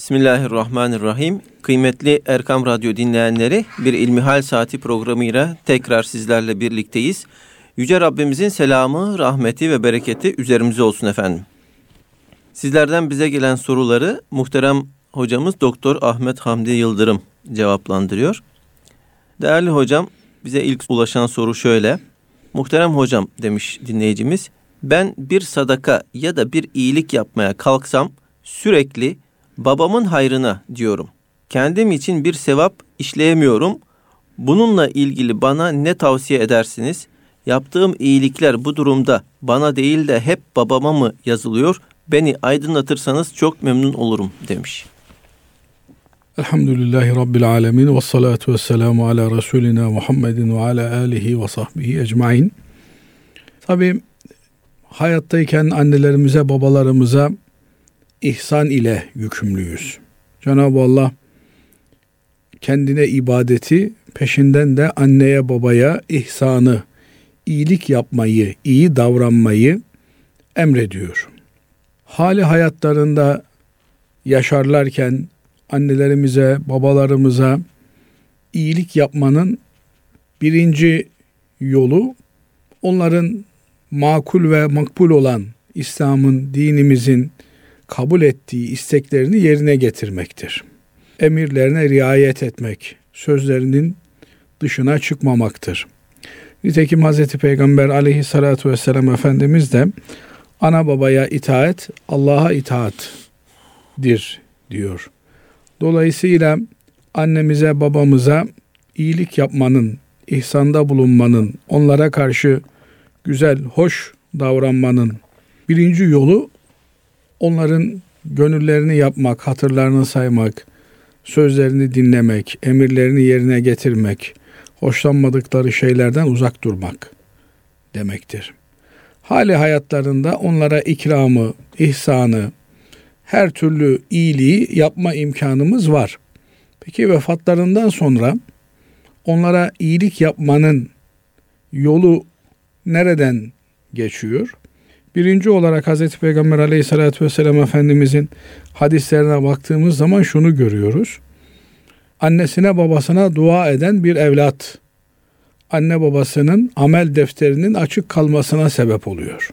Bismillahirrahmanirrahim. Kıymetli Erkam Radyo dinleyenleri bir İlmihal Saati programıyla tekrar sizlerle birlikteyiz. Yüce Rabbimizin selamı, rahmeti ve bereketi üzerimize olsun efendim. Sizlerden bize gelen soruları muhterem hocamız Doktor Ahmet Hamdi Yıldırım cevaplandırıyor. Değerli hocam, bize ilk ulaşan soru şöyle. Muhterem hocam demiş dinleyicimiz. Ben bir sadaka ya da bir iyilik yapmaya kalksam sürekli babamın hayrına diyorum. Kendim için bir sevap işleyemiyorum. Bununla ilgili bana ne tavsiye edersiniz? Yaptığım iyilikler bu durumda bana değil de hep babama mı yazılıyor? Beni aydınlatırsanız çok memnun olurum demiş. Elhamdülillahi Rabbil Alemin ve salatu ve selamu ala Resulina Muhammedin ve ala alihi ve sahbihi ecmain. Tabi hayattayken annelerimize, babalarımıza ihsan ile yükümlüyüz. Cenab-ı Allah kendine ibadeti, peşinden de anneye babaya ihsanı, iyilik yapmayı, iyi davranmayı emrediyor. Hali hayatlarında yaşarlarken annelerimize, babalarımıza iyilik yapmanın birinci yolu onların makul ve makbul olan İslam'ın, dinimizin kabul ettiği isteklerini yerine getirmektir. Emirlerine riayet etmek, sözlerinin dışına çıkmamaktır. Nitekim Hz. Peygamber aleyhissalatu vesselam Efendimiz de ana babaya itaat Allah'a itaatdir diyor. Dolayısıyla annemize babamıza iyilik yapmanın, ihsanda bulunmanın, onlara karşı güzel, hoş davranmanın birinci yolu onların gönüllerini yapmak, hatırlarını saymak, sözlerini dinlemek, emirlerini yerine getirmek, hoşlanmadıkları şeylerden uzak durmak demektir. Hali hayatlarında onlara ikramı, ihsanı, her türlü iyiliği yapma imkanımız var. Peki vefatlarından sonra onlara iyilik yapmanın yolu nereden geçiyor? Birinci olarak Hz. Peygamber aleyhissalatü vesselam Efendimizin hadislerine baktığımız zaman şunu görüyoruz. Annesine babasına dua eden bir evlat anne babasının amel defterinin açık kalmasına sebep oluyor.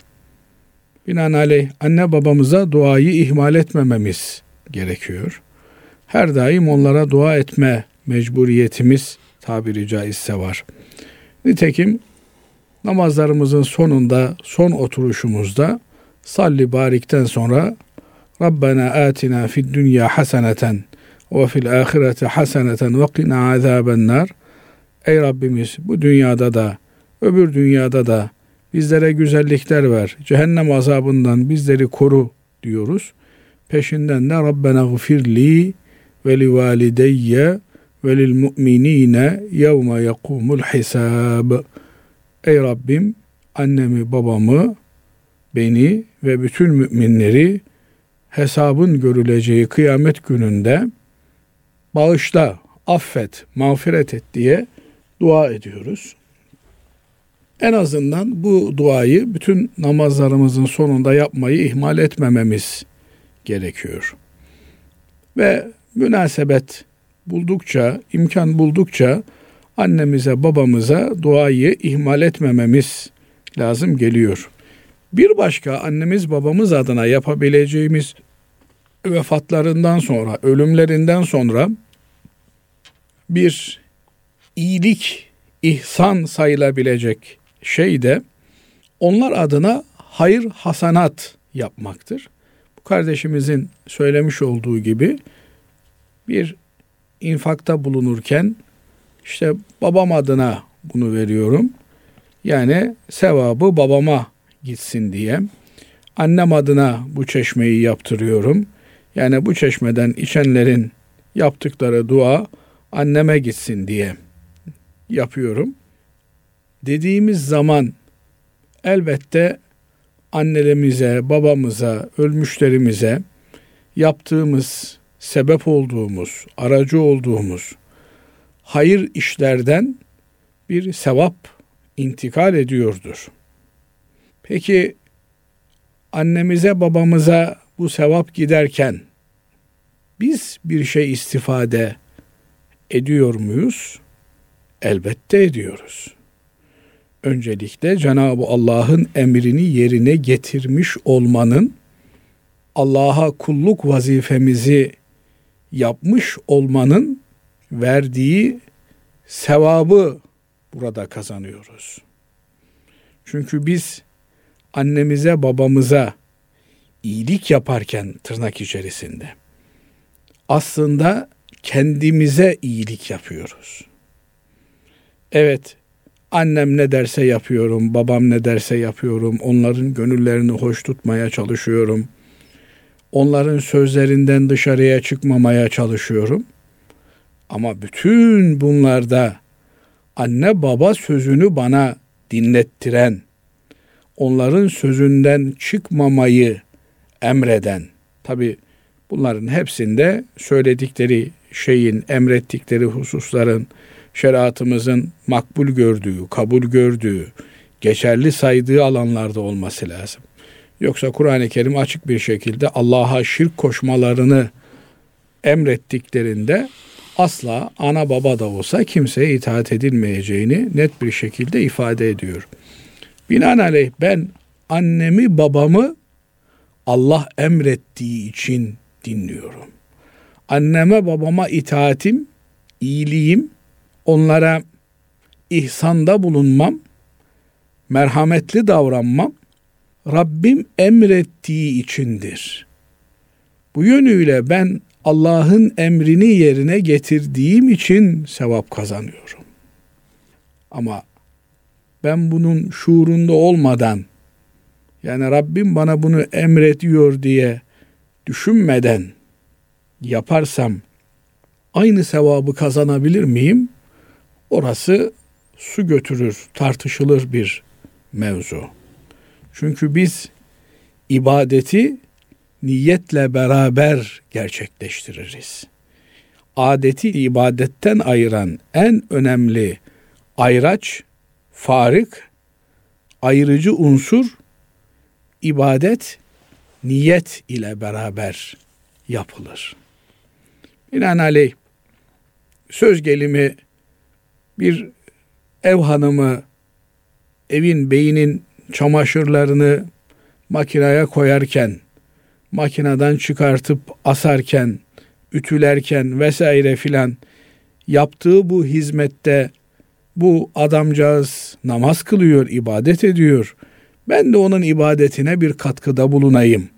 Binaenaleyh anne babamıza duayı ihmal etmememiz gerekiyor. Her daim onlara dua etme mecburiyetimiz tabiri caizse var. Nitekim namazlarımızın sonunda son oturuşumuzda salli barikten sonra Rabbena atina fid dünya haseneten ve fil ahireti haseneten ve qina azaben nar Ey Rabbimiz bu dünyada da öbür dünyada da bizlere güzellikler ver. Cehennem azabından bizleri koru diyoruz. Peşinden de Rabbena gfirli ve li valideyye ve lil mu'minine yevme yekumul hisab. Ey Rabbim annemi babamı beni ve bütün müminleri hesabın görüleceği kıyamet gününde bağışla, affet, mağfiret et diye dua ediyoruz. En azından bu duayı bütün namazlarımızın sonunda yapmayı ihmal etmememiz gerekiyor. Ve münasebet buldukça, imkan buldukça annemize, babamıza duayı ihmal etmememiz lazım geliyor. Bir başka annemiz babamız adına yapabileceğimiz vefatlarından sonra, ölümlerinden sonra bir iyilik, ihsan sayılabilecek şey de onlar adına hayır hasanat yapmaktır. Bu kardeşimizin söylemiş olduğu gibi bir infakta bulunurken işte babam adına bunu veriyorum. Yani sevabı babama gitsin diye. Annem adına bu çeşmeyi yaptırıyorum. Yani bu çeşmeden içenlerin yaptıkları dua anneme gitsin diye yapıyorum. Dediğimiz zaman elbette annelerimize, babamıza, ölmüşlerimize yaptığımız, sebep olduğumuz, aracı olduğumuz hayır işlerden bir sevap intikal ediyordur. Peki annemize babamıza bu sevap giderken Biz bir şey istifade ediyor muyuz? Elbette ediyoruz. Öncelikle Cenab-ı Allah'ın emrini yerine getirmiş olmanın Allah'a kulluk vazifemizi yapmış olmanın verdiği sevabı burada kazanıyoruz. Çünkü biz annemize babamıza iyilik yaparken tırnak içerisinde aslında kendimize iyilik yapıyoruz. Evet, annem ne derse yapıyorum, babam ne derse yapıyorum, onların gönüllerini hoş tutmaya çalışıyorum. Onların sözlerinden dışarıya çıkmamaya çalışıyorum. Ama bütün bunlarda anne baba sözünü bana dinlettiren, onların sözünden çıkmamayı emreden, tabi bunların hepsinde söyledikleri şeyin, emrettikleri hususların, şeriatımızın makbul gördüğü, kabul gördüğü, geçerli saydığı alanlarda olması lazım. Yoksa Kur'an-ı Kerim açık bir şekilde Allah'a şirk koşmalarını emrettiklerinde asla ana baba da olsa kimseye itaat edilmeyeceğini net bir şekilde ifade ediyor. Binaenaleyh ben annemi babamı Allah emrettiği için dinliyorum. Anneme babama itaatim, iyiliğim, onlara ihsanda bulunmam, merhametli davranmam, Rabbim emrettiği içindir. Bu yönüyle ben Allah'ın emrini yerine getirdiğim için sevap kazanıyorum. Ama ben bunun şuurunda olmadan yani Rabbim bana bunu emrediyor diye düşünmeden yaparsam aynı sevabı kazanabilir miyim? Orası su götürür, tartışılır bir mevzu. Çünkü biz ibadeti niyetle beraber gerçekleştiririz. Adeti ibadetten ayıran en önemli ayraç, farık, ayırıcı unsur ibadet niyet ile beraber yapılır. Binaenaleyh söz gelimi bir ev hanımı evin beyinin çamaşırlarını makineye koyarken makineden çıkartıp asarken, ütülerken vesaire filan yaptığı bu hizmette bu adamcağız namaz kılıyor, ibadet ediyor. Ben de onun ibadetine bir katkıda bulunayım.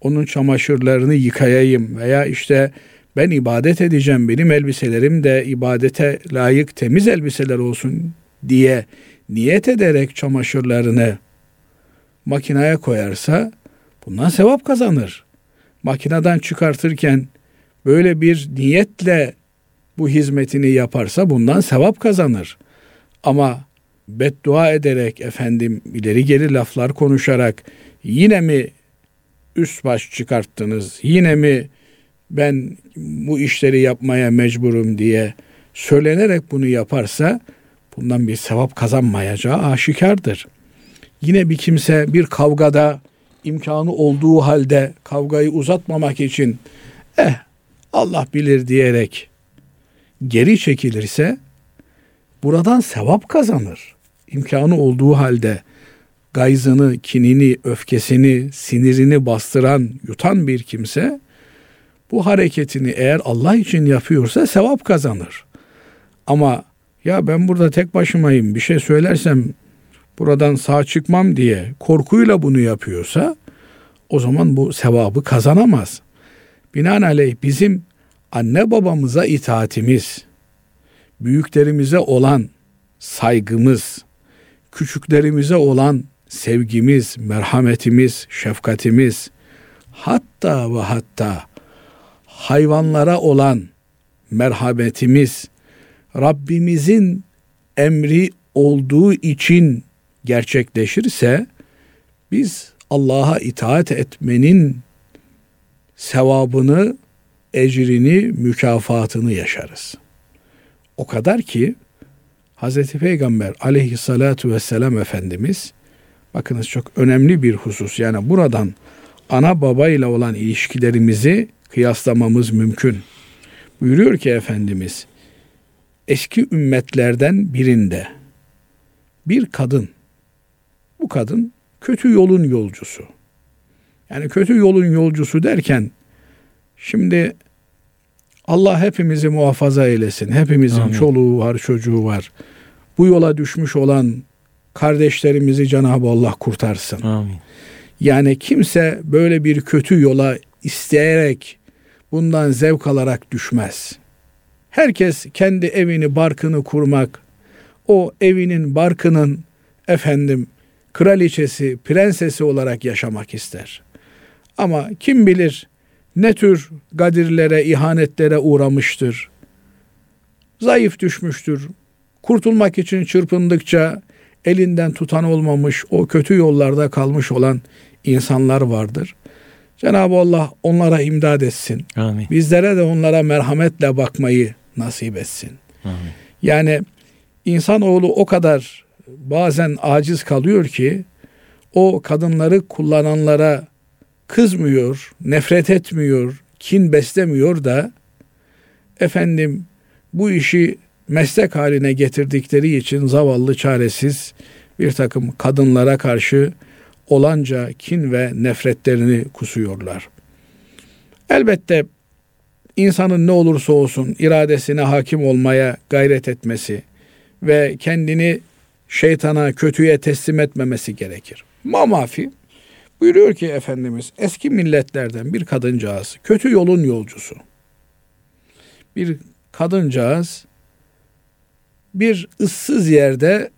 Onun çamaşırlarını yıkayayım veya işte ben ibadet edeceğim benim elbiselerim de ibadete layık temiz elbiseler olsun diye niyet ederek çamaşırlarını makineye koyarsa bundan sevap kazanır. Makineden çıkartırken böyle bir niyetle bu hizmetini yaparsa bundan sevap kazanır. Ama beddua ederek efendim ileri geri laflar konuşarak yine mi üst baş çıkarttınız? Yine mi ben bu işleri yapmaya mecburum diye söylenerek bunu yaparsa bundan bir sevap kazanmayacağı aşikardır. Yine bir kimse bir kavgada imkanı olduğu halde kavgayı uzatmamak için eh Allah bilir diyerek geri çekilirse buradan sevap kazanır. İmkanı olduğu halde gayzını, kinini, öfkesini, sinirini bastıran, yutan bir kimse bu hareketini eğer Allah için yapıyorsa sevap kazanır. Ama ya ben burada tek başımayım bir şey söylersem buradan sağ çıkmam diye korkuyla bunu yapıyorsa o zaman bu sevabı kazanamaz. Binaenaleyh bizim anne babamıza itaatimiz, büyüklerimize olan saygımız, küçüklerimize olan sevgimiz, merhametimiz, şefkatimiz, hatta ve hatta hayvanlara olan merhametimiz, Rabbimizin emri olduğu için gerçekleşirse biz Allah'a itaat etmenin sevabını, ecrini, mükafatını yaşarız. O kadar ki Hz. Peygamber aleyhissalatu vesselam Efendimiz bakınız çok önemli bir husus yani buradan ana baba ile olan ilişkilerimizi kıyaslamamız mümkün. Buyuruyor ki Efendimiz, eski ümmetlerden birinde bir kadın, bu kadın kötü yolun yolcusu. Yani kötü yolun yolcusu derken şimdi Allah hepimizi muhafaza eylesin. Hepimizin Amin. çoluğu var, çocuğu var. Bu yola düşmüş olan kardeşlerimizi Cenab-ı Allah kurtarsın. Amin. Yani kimse böyle bir kötü yola isteyerek bundan zevk alarak düşmez. Herkes kendi evini, barkını kurmak, o evinin, barkının efendim kraliçesi, prensesi olarak yaşamak ister. Ama kim bilir ne tür gadirlere, ihanetlere uğramıştır. Zayıf düşmüştür. Kurtulmak için çırpındıkça elinden tutan olmamış, o kötü yollarda kalmış olan insanlar vardır. Cenab-ı Allah onlara imdad etsin. Amin. Bizlere de onlara merhametle bakmayı nasip etsin. Amin. Yani insanoğlu o kadar bazen aciz kalıyor ki o kadınları kullananlara kızmıyor, nefret etmiyor, kin beslemiyor da efendim bu işi meslek haline getirdikleri için zavallı çaresiz bir takım kadınlara karşı olanca kin ve nefretlerini kusuyorlar. Elbette insanın ne olursa olsun iradesine hakim olmaya gayret etmesi ve kendini şeytana, kötüye teslim etmemesi gerekir. Mamafi buyuruyor ki Efendimiz eski milletlerden bir kadıncağız, kötü yolun yolcusu. Bir kadıncağız bir ıssız yerde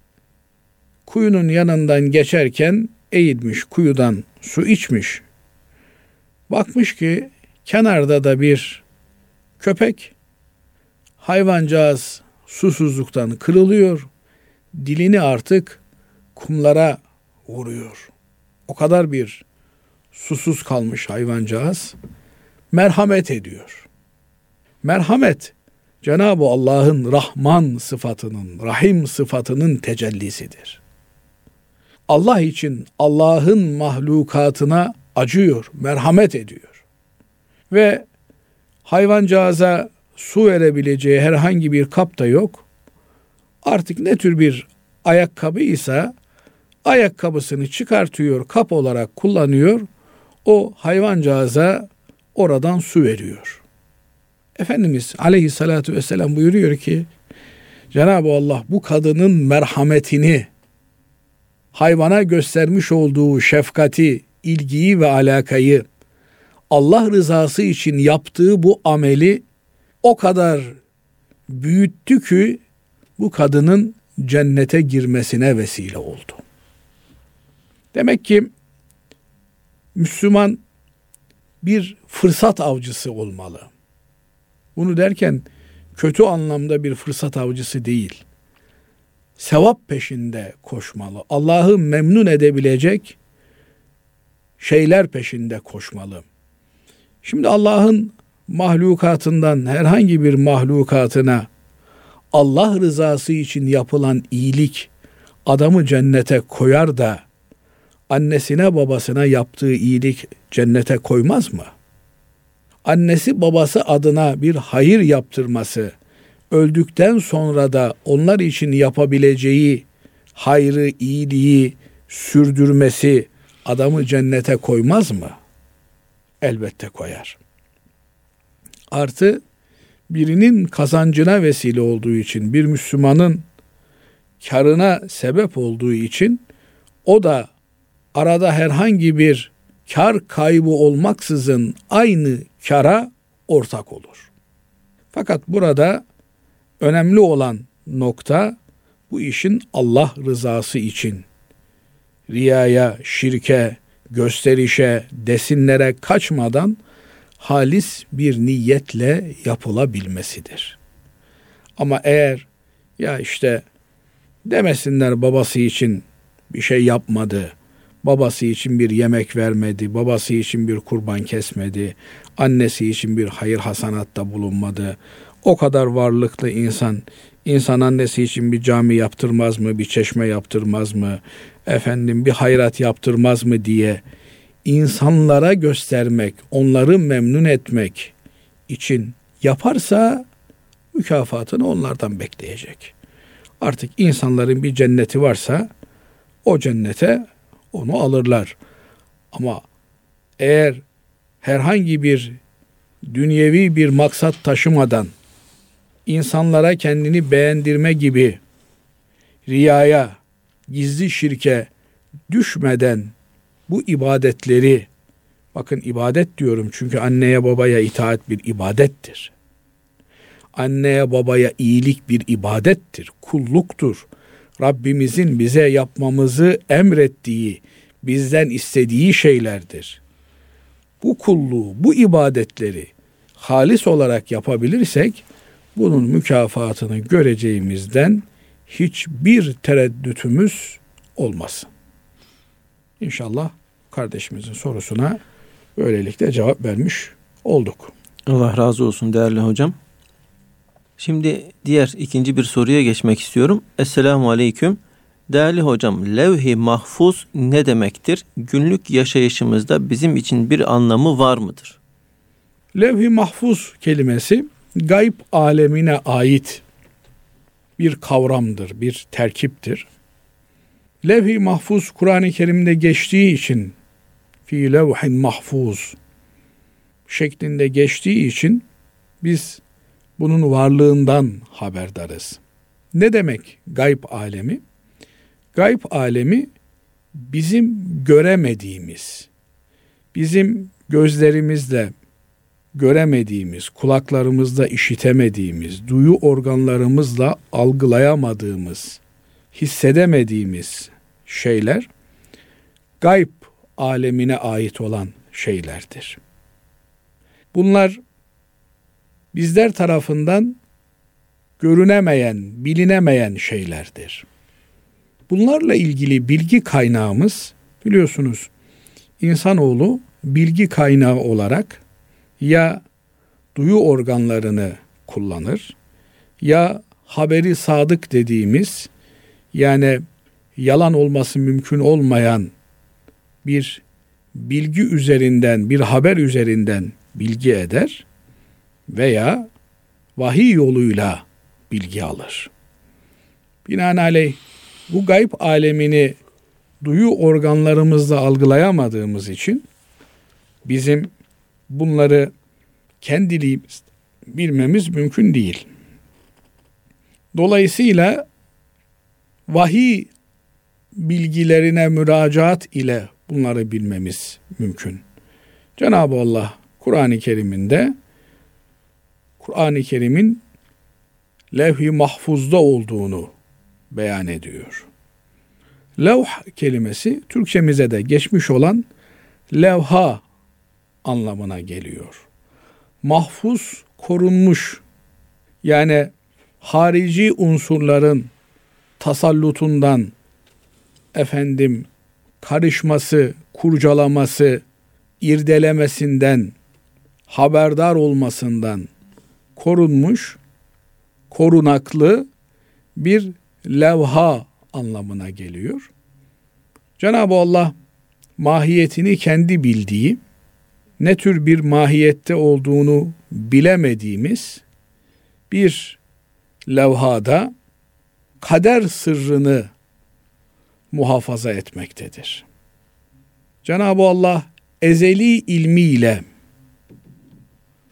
kuyunun yanından geçerken eğilmiş kuyudan su içmiş. Bakmış ki kenarda da bir köpek hayvancağız susuzluktan kırılıyor. Dilini artık kumlara vuruyor. O kadar bir susuz kalmış hayvancağız merhamet ediyor. Merhamet Cenab-ı Allah'ın Rahman sıfatının, Rahim sıfatının tecellisidir. Allah için Allah'ın mahlukatına acıyor, merhamet ediyor. Ve hayvancağıza su verebileceği herhangi bir kap da yok. Artık ne tür bir ayakkabıysa ayakkabısını çıkartıyor, kap olarak kullanıyor. O hayvancağıza oradan su veriyor. Efendimiz aleyhissalatu vesselam buyuruyor ki Cenab-ı Allah bu kadının merhametini hayvana göstermiş olduğu şefkati, ilgiyi ve alakayı Allah rızası için yaptığı bu ameli o kadar büyüttü ki bu kadının cennete girmesine vesile oldu. Demek ki Müslüman bir fırsat avcısı olmalı. Bunu derken kötü anlamda bir fırsat avcısı değil. Sevap peşinde koşmalı. Allah'ı memnun edebilecek şeyler peşinde koşmalı. Şimdi Allah'ın mahlukatından herhangi bir mahlukatına Allah rızası için yapılan iyilik adamı cennete koyar da annesine babasına yaptığı iyilik cennete koymaz mı? Annesi babası adına bir hayır yaptırması, öldükten sonra da onlar için yapabileceği hayrı, iyiliği sürdürmesi adamı cennete koymaz mı? Elbette koyar. Artı birinin kazancına vesile olduğu için, bir Müslümanın karına sebep olduğu için o da arada herhangi bir kar kaybı olmaksızın aynı kara ortak olur. Fakat burada önemli olan nokta bu işin Allah rızası için riyaya, şirke, gösterişe, desinlere kaçmadan halis bir niyetle yapılabilmesidir. Ama eğer ya işte demesinler babası için bir şey yapmadı, babası için bir yemek vermedi, babası için bir kurban kesmedi, annesi için bir hayır hasanatta bulunmadı. O kadar varlıklı insan, insan annesi için bir cami yaptırmaz mı, bir çeşme yaptırmaz mı, efendim bir hayrat yaptırmaz mı diye insanlara göstermek, onları memnun etmek için yaparsa mükafatını onlardan bekleyecek. Artık insanların bir cenneti varsa o cennete onu alırlar. Ama eğer herhangi bir dünyevi bir maksat taşımadan insanlara kendini beğendirme gibi riyaya, gizli şirke düşmeden bu ibadetleri bakın ibadet diyorum çünkü anneye babaya itaat bir ibadettir. Anneye babaya iyilik bir ibadettir, kulluktur. Rabbimizin bize yapmamızı emrettiği, bizden istediği şeylerdir. Bu kulluğu, bu ibadetleri halis olarak yapabilirsek bunun mükafatını göreceğimizden hiçbir tereddütümüz olmasın. İnşallah kardeşimizin sorusuna böylelikle cevap vermiş olduk. Allah razı olsun değerli hocam. Şimdi diğer ikinci bir soruya geçmek istiyorum. Esselamu Aleyküm. Değerli hocam, levh-i mahfuz ne demektir? Günlük yaşayışımızda bizim için bir anlamı var mıdır? Levh-i mahfuz kelimesi gayb alemine ait bir kavramdır, bir terkiptir. Levh-i mahfuz Kur'an-ı Kerim'de geçtiği için fi levhin mahfuz şeklinde geçtiği için biz bunun varlığından haberdarız. Ne demek gayb alemi? Gayb alemi bizim göremediğimiz, bizim gözlerimizle göremediğimiz, kulaklarımızla işitemediğimiz, duyu organlarımızla algılayamadığımız, hissedemediğimiz şeyler gayb alemine ait olan şeylerdir. Bunlar bizler tarafından görünemeyen, bilinemeyen şeylerdir. Bunlarla ilgili bilgi kaynağımız biliyorsunuz insanoğlu bilgi kaynağı olarak ya duyu organlarını kullanır ya haberi sadık dediğimiz yani yalan olması mümkün olmayan bir bilgi üzerinden, bir haber üzerinden bilgi eder veya vahiy yoluyla bilgi alır. Binaenaleyh bu gayb alemini duyu organlarımızla algılayamadığımız için bizim bunları kendiliğimiz bilmemiz mümkün değil. Dolayısıyla vahiy bilgilerine müracaat ile bunları bilmemiz mümkün. Cenab-ı Allah Kur'an-ı Kerim'inde Kur'an-ı Kerim'in levh-i mahfuzda olduğunu beyan ediyor. Levh kelimesi Türkçemize de geçmiş olan levha anlamına geliyor. Mahfuz korunmuş yani harici unsurların tasallutundan efendim karışması, kurcalaması, irdelemesinden, haberdar olmasından korunmuş, korunaklı bir levha anlamına geliyor. Cenab-ı Allah mahiyetini kendi bildiği, ne tür bir mahiyette olduğunu bilemediğimiz bir levhada kader sırrını muhafaza etmektedir. Cenab-ı Allah ezeli ilmiyle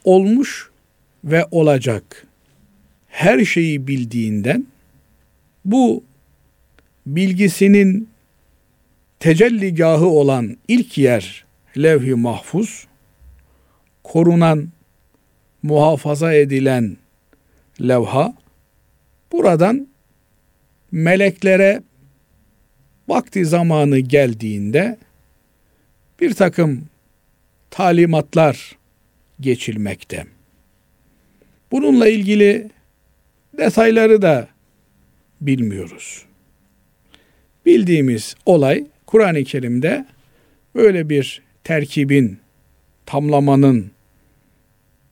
olmuş ve olacak her şeyi bildiğinden bu bilgisinin tecelligahı olan ilk yer levh-i mahfuz korunan muhafaza edilen levha buradan meleklere vakti zamanı geldiğinde bir takım talimatlar geçilmekte. Bununla ilgili detayları da bilmiyoruz. Bildiğimiz olay Kur'an-ı Kerim'de böyle bir terkibin, tamlamanın,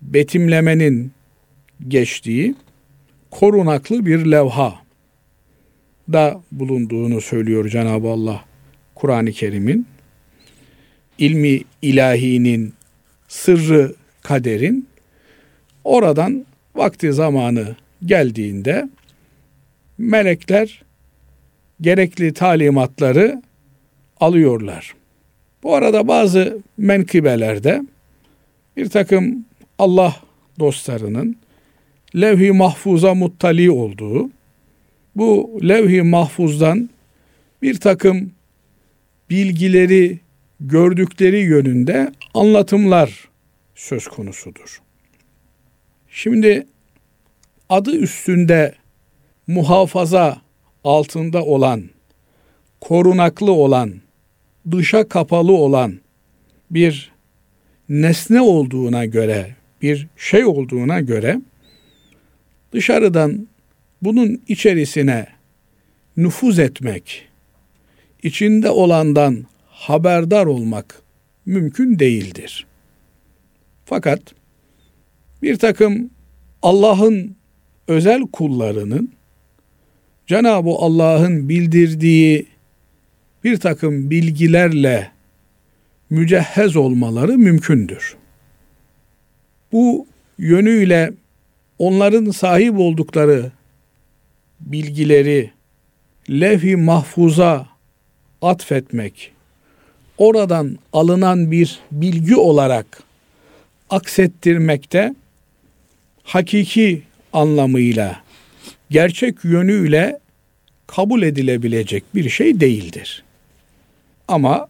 betimlemenin geçtiği korunaklı bir levha da bulunduğunu söylüyor Cenab-ı Allah Kur'an-ı Kerim'in. ilmi ilahinin, sırrı kaderin oradan vakti zamanı geldiğinde melekler gerekli talimatları alıyorlar. Bu arada bazı menkıbelerde bir takım Allah dostlarının levh-i mahfuza muttali olduğu, bu levh-i mahfuzdan bir takım bilgileri gördükleri yönünde anlatımlar söz konusudur. Şimdi adı üstünde muhafaza altında olan, korunaklı olan, dışa kapalı olan bir nesne olduğuna göre, bir şey olduğuna göre dışarıdan bunun içerisine nüfuz etmek, içinde olandan haberdar olmak mümkün değildir. Fakat bir takım Allah'ın özel kullarının Cenab-ı Allah'ın bildirdiği bir takım bilgilerle mücehhez olmaları mümkündür. Bu yönüyle onların sahip oldukları bilgileri levh-i mahfuza atfetmek, oradan alınan bir bilgi olarak aksettirmekte hakiki anlamıyla, gerçek yönüyle kabul edilebilecek bir şey değildir. Ama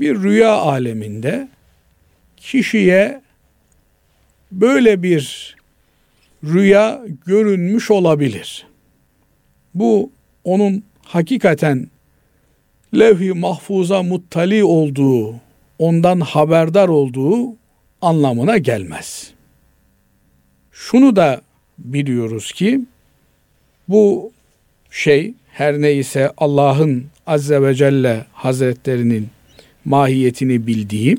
bir rüya aleminde kişiye böyle bir rüya görünmüş olabilir. Bu onun hakikaten levh-i mahfuza muttali olduğu, ondan haberdar olduğu anlamına gelmez. Şunu da biliyoruz ki bu şey her neyse Allah'ın Azze ve Celle Hazretlerinin mahiyetini bildiği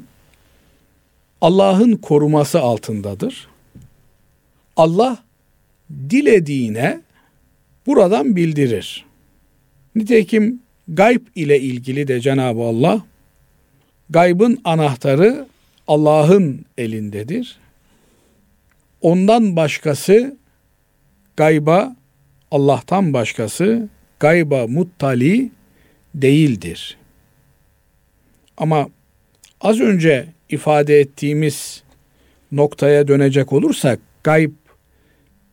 Allah'ın koruması altındadır. Allah dilediğine buradan bildirir. Nitekim gayb ile ilgili de Cenab-ı Allah gaybın anahtarı Allah'ın elindedir. Ondan başkası gayba Allah'tan başkası gayba muttali değildir. Ama az önce ifade ettiğimiz noktaya dönecek olursak gayb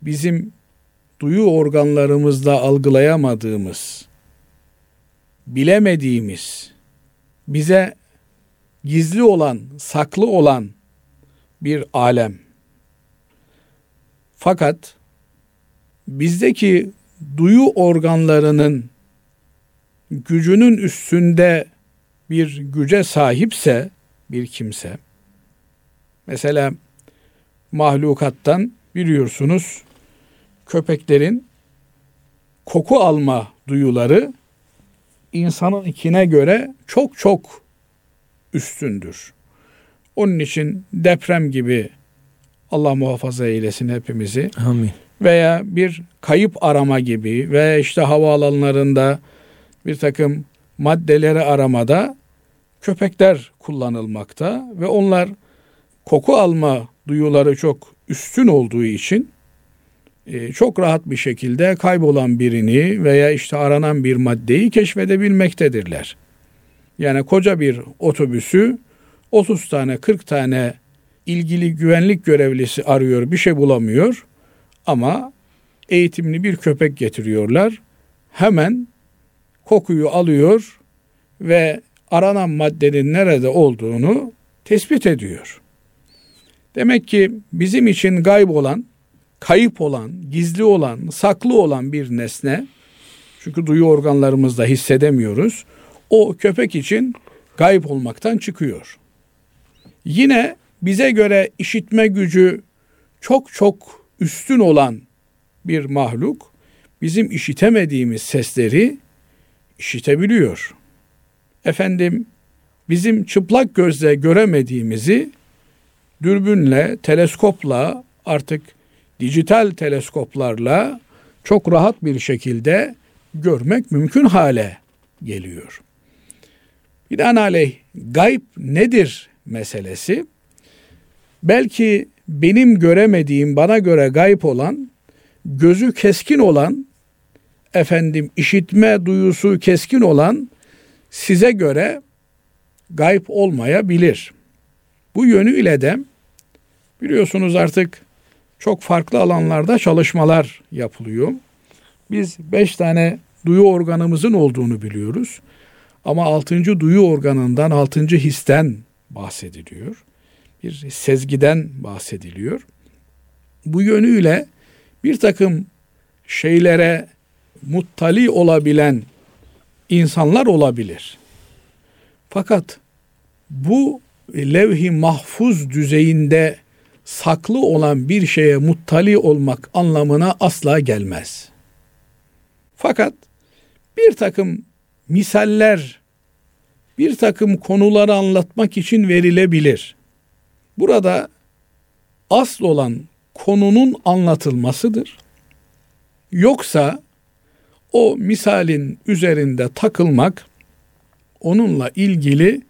bizim duyu organlarımızla algılayamadığımız, bilemediğimiz, bize gizli olan, saklı olan bir alem. Fakat bizdeki duyu organlarının gücünün üstünde bir güce sahipse bir kimse mesela mahlukattan biliyorsunuz köpeklerin koku alma duyuları insanın ikine göre çok çok üstündür. Onun için deprem gibi Allah muhafaza eylesin hepimizi. Amin. Veya bir kayıp arama gibi veya işte havaalanlarında bir takım maddeleri aramada köpekler kullanılmakta ve onlar koku alma duyuları çok üstün olduğu için çok rahat bir şekilde kaybolan birini veya işte aranan bir maddeyi keşfedebilmektedirler. Yani koca bir otobüsü 30 tane 40 tane ilgili güvenlik görevlisi arıyor bir şey bulamıyor ama eğitimli bir köpek getiriyorlar. Hemen kokuyu alıyor ve aranan maddenin nerede olduğunu tespit ediyor. Demek ki bizim için gayb olan, kayıp olan, gizli olan, saklı olan bir nesne, çünkü duyu organlarımızda hissedemiyoruz, o köpek için gayb olmaktan çıkıyor. Yine bize göre işitme gücü çok çok üstün olan bir mahluk, bizim işitemediğimiz sesleri işitebiliyor. Efendim bizim çıplak gözle göremediğimizi dürbünle, teleskopla artık dijital teleskoplarla çok rahat bir şekilde görmek mümkün hale geliyor. Binaenaleyh gayb nedir meselesi? Belki benim göremediğim, bana göre gayb olan, gözü keskin olan, efendim işitme duyusu keskin olan size göre gayb olmayabilir. Bu yönüyle de biliyorsunuz artık çok farklı alanlarda çalışmalar yapılıyor. Biz beş tane duyu organımızın olduğunu biliyoruz. Ama altıncı duyu organından, altıncı histen bahsediliyor. Bir sezgiden bahsediliyor. Bu yönüyle bir takım şeylere muttali olabilen insanlar olabilir. Fakat bu levh-i mahfuz düzeyinde saklı olan bir şeye muttali olmak anlamına asla gelmez. Fakat bir takım misaller, bir takım konuları anlatmak için verilebilir. Burada asıl olan konunun anlatılmasıdır. Yoksa o misalin üzerinde takılmak, onunla ilgili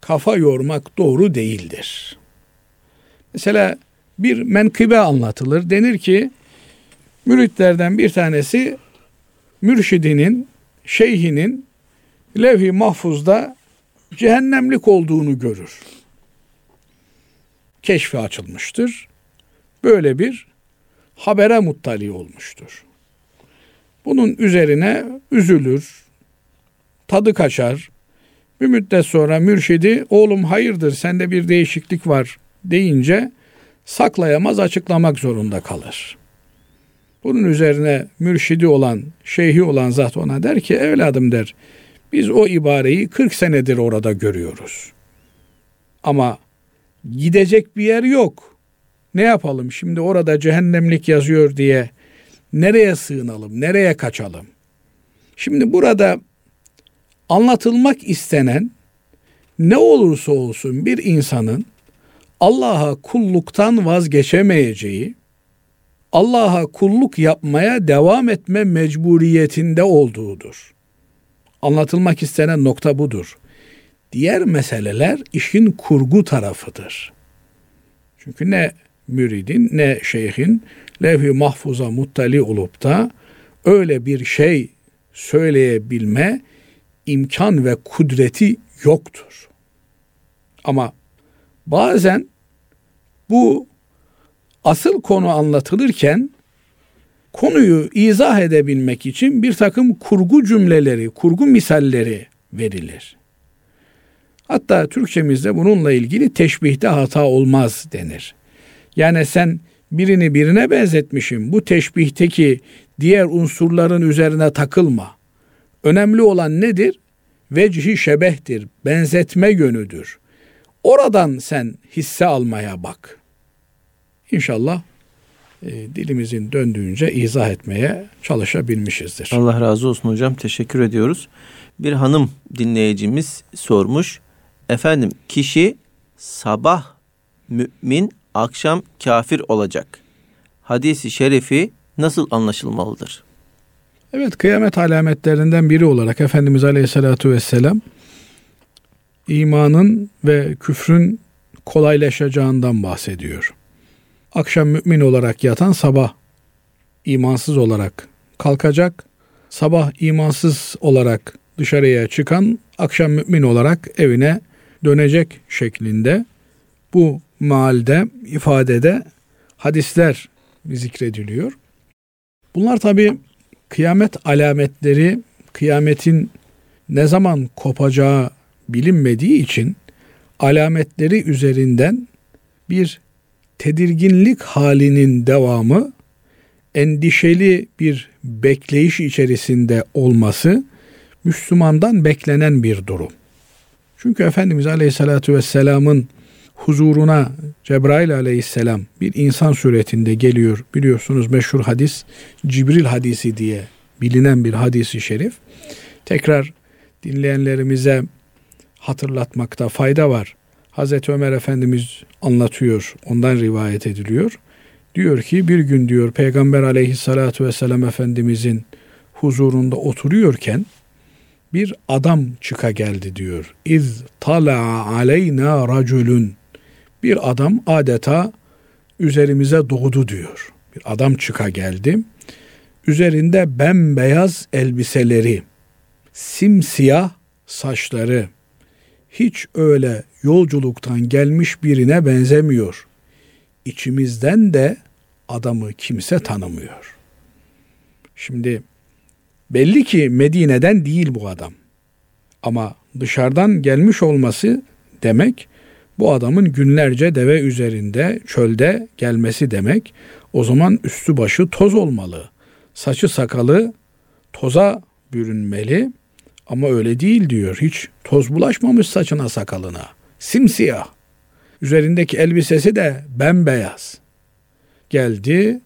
kafa yormak doğru değildir. Mesela bir menkıbe anlatılır. Denir ki müritlerden bir tanesi mürşidinin, şeyhinin levh-i mahfuzda cehennemlik olduğunu görür. Keşfi açılmıştır. Böyle bir habere muttali olmuştur. Bunun üzerine üzülür, tadı kaçar. Bir müddet sonra mürşidi oğlum hayırdır sende bir değişiklik var deyince saklayamaz açıklamak zorunda kalır. Bunun üzerine mürşidi olan, şeyhi olan zat ona der ki evladım der biz o ibareyi 40 senedir orada görüyoruz. Ama gidecek bir yer yok. Ne yapalım şimdi orada cehennemlik yazıyor diye nereye sığınalım, nereye kaçalım? Şimdi burada anlatılmak istenen ne olursa olsun bir insanın Allah'a kulluktan vazgeçemeyeceği, Allah'a kulluk yapmaya devam etme mecburiyetinde olduğudur. Anlatılmak istenen nokta budur. Diğer meseleler işin kurgu tarafıdır. Çünkü ne müridin ne şeyhin levh-i mahfuza muttali olup da öyle bir şey söyleyebilme imkan ve kudreti yoktur. Ama bazen bu asıl konu anlatılırken konuyu izah edebilmek için bir takım kurgu cümleleri, kurgu misalleri verilir. Hatta Türkçemizde bununla ilgili teşbihte hata olmaz denir. Yani sen birini birine benzetmişim. Bu teşbihteki diğer unsurların üzerine takılma. Önemli olan nedir? Vecihi şebehtir, benzetme yönüdür. Oradan sen hisse almaya bak. İnşallah e, dilimizin döndüğünce izah etmeye çalışabilmişizdir. Allah razı olsun hocam. Teşekkür ediyoruz. Bir hanım dinleyicimiz sormuş. Efendim kişi sabah mümin, akşam kafir olacak. Hadisi şerifi nasıl anlaşılmalıdır? Evet kıyamet alametlerinden biri olarak Efendimiz Aleyhisselatü Vesselam imanın ve küfrün kolaylaşacağından bahsediyor. Akşam mümin olarak yatan sabah imansız olarak kalkacak. Sabah imansız olarak dışarıya çıkan akşam mümin olarak evine dönecek şeklinde bu mealde ifadede hadisler zikrediliyor. Bunlar tabi kıyamet alametleri kıyametin ne zaman kopacağı bilinmediği için alametleri üzerinden bir tedirginlik halinin devamı endişeli bir bekleyiş içerisinde olması Müslümandan beklenen bir durum. Çünkü Efendimiz Aleyhisselatü Vesselam'ın huzuruna Cebrail Aleyhisselam bir insan suretinde geliyor. Biliyorsunuz meşhur hadis Cibril hadisi diye bilinen bir hadisi şerif. Tekrar dinleyenlerimize hatırlatmakta fayda var. Hazreti Ömer Efendimiz anlatıyor, ondan rivayet ediliyor. Diyor ki bir gün diyor Peygamber aleyhissalatu vesselam Efendimizin huzurunda oturuyorken bir adam çıka geldi diyor. İz tala aleyna raculun. Bir adam adeta üzerimize doğdu diyor. Bir adam çıka geldi. Üzerinde bembeyaz elbiseleri, simsiyah saçları, hiç öyle yolculuktan gelmiş birine benzemiyor. İçimizden de adamı kimse tanımıyor. Şimdi belli ki Medine'den değil bu adam. Ama dışarıdan gelmiş olması demek bu adamın günlerce deve üzerinde çölde gelmesi demek. O zaman üstü başı toz olmalı. Saçı sakalı toza bürünmeli ama öyle değil diyor. Hiç toz bulaşmamış saçına sakalına. Simsiyah. Üzerindeki elbisesi de bembeyaz. Geldi